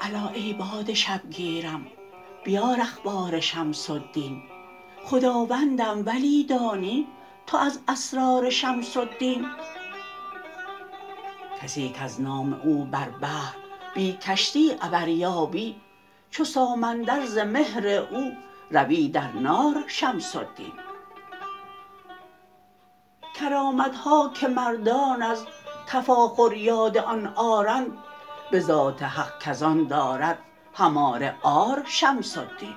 الا ای باد شبگیرم بیار اخبار شمس الدین. خداوندم ولی دانی تو از اسرار شمس الدین. کسی کز نام او بر بحر بی کشتی یابی چو سامندر ز مهر او روی در نار شمس الدین. کرامت ها که مردان از تفاخر یاد آن آرند به ذات حق کز آن دارد هماره عار شمس الدین.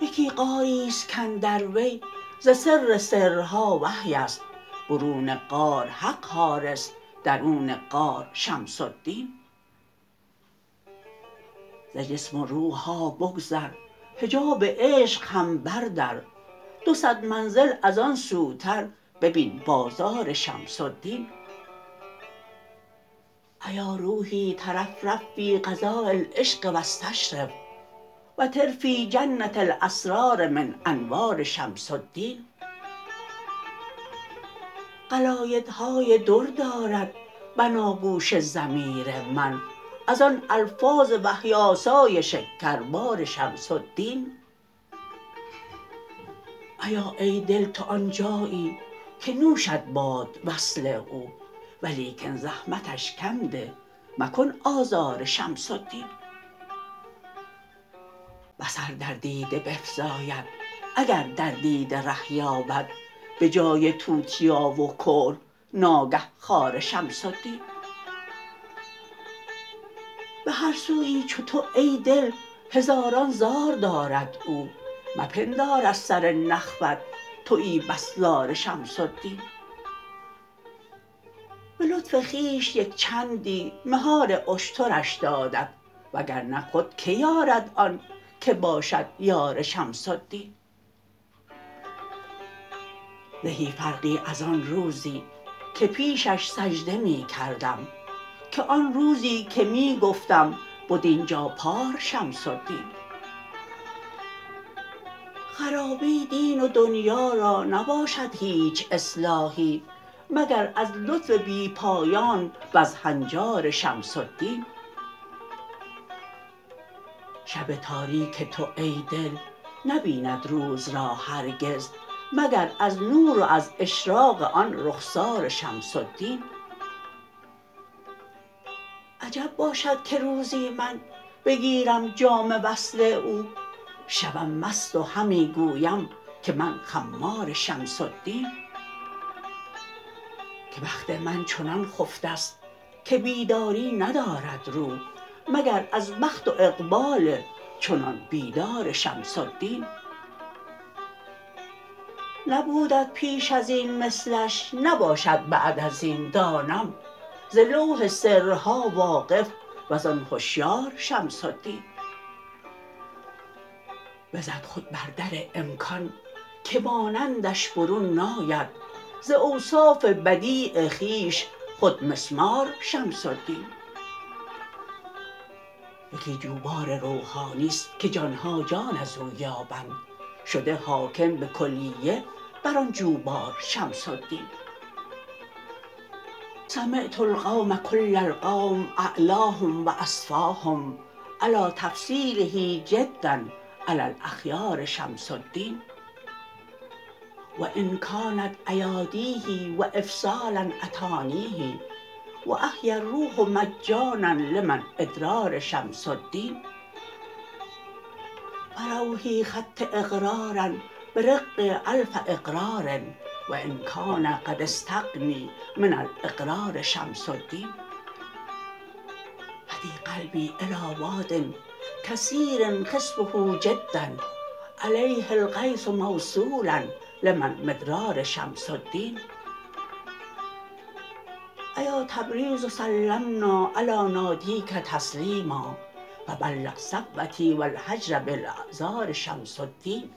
یکی غاری است کاندر وی ز سر سرها وحی است برون غار حق حارس درون غار شمس الدین. ز جسم و روح ها بگذر حجاب عشق هم بردر. دو صد منزل از آن سوتر ببین بازار شمس الدین. ایا روحی ترفرف فی فضاء العشق و استشرف و طر فی جنه الاسرار من انوار شمس الدین. قلایدهای در دارد بناگوش ضمیر من از آن الفاظ وحی آسای شکربار شمس الدین ایا ای دل تو آن جایی که نوشت باد وصل او ولیکن زحمتش کم ده مکن آزار شمس الدین بصر در دیده بفزاید اگر در دیده ره یابد به جای توتیا و کحل ناگه خار شمس الدین به هر سویی چو تو ای دل هزاران زار دارد او. مپندار از سر نخوت توی بس زار شمس الدین. به لطف خویش یک چندی مهار اشترش دادت وگرنه خود کی یارد آن که باشد یار شمس الدین. زهی فرقی از آن روزی که پیشش سجده می کردم که آن روزی که می گفتم بد این جا پار شمس الدین. خرابی دین و دنیا را نباشد هیچ اصلاحی مگر از لطف بی پایان وز هنجار شمس الدین. شب تاریک تو ای دل نبیند روز را هرگز مگر از نور و از اشراق آن رخسار شمس الدین. عجب باشد که روزی من بگیرم جام وصل او. شوم مست و همی گویم که من خمار شمس الدین. که بخت من چنان خفته ست که بیداری ندارد رو مگر از بخت و اقبال چنان بیدار شمس الدین. نبودت پیش از این مثلش نباشد بعد از این دانم. ز لوح سرها واقف وزان هشیار شمس الدین. بزد خود بر در امکان که مانندش برون ناید ز اوصاف بدیع خویش خود مسمار شمس الدین. یکی جوبار روحانی است که جان ها جان از او یابند شده حاکم به کلیه بر آن جوبار شمس الدین. سمعت القوم کل القوم أعلاهم و اصفاهم علی جدا علی الاخیار شمس الدین و ان کانت ایادیه و افضالا اتانیه و الروح مجانا لمن إدرار شمس الدین فروحی خط إقرارا برق ألف إقرار. و ان کان قد استغنی من الإقرار شمس الدین هدی قلبی الی واد کثیر خصبه جدا علیه الغیث موصولا لمن مدرار شمس الدین ایا تبریز سلمنا علی نادیک تسلیما فبلغ صبوتی و الهجر بالاعذار شمس الدین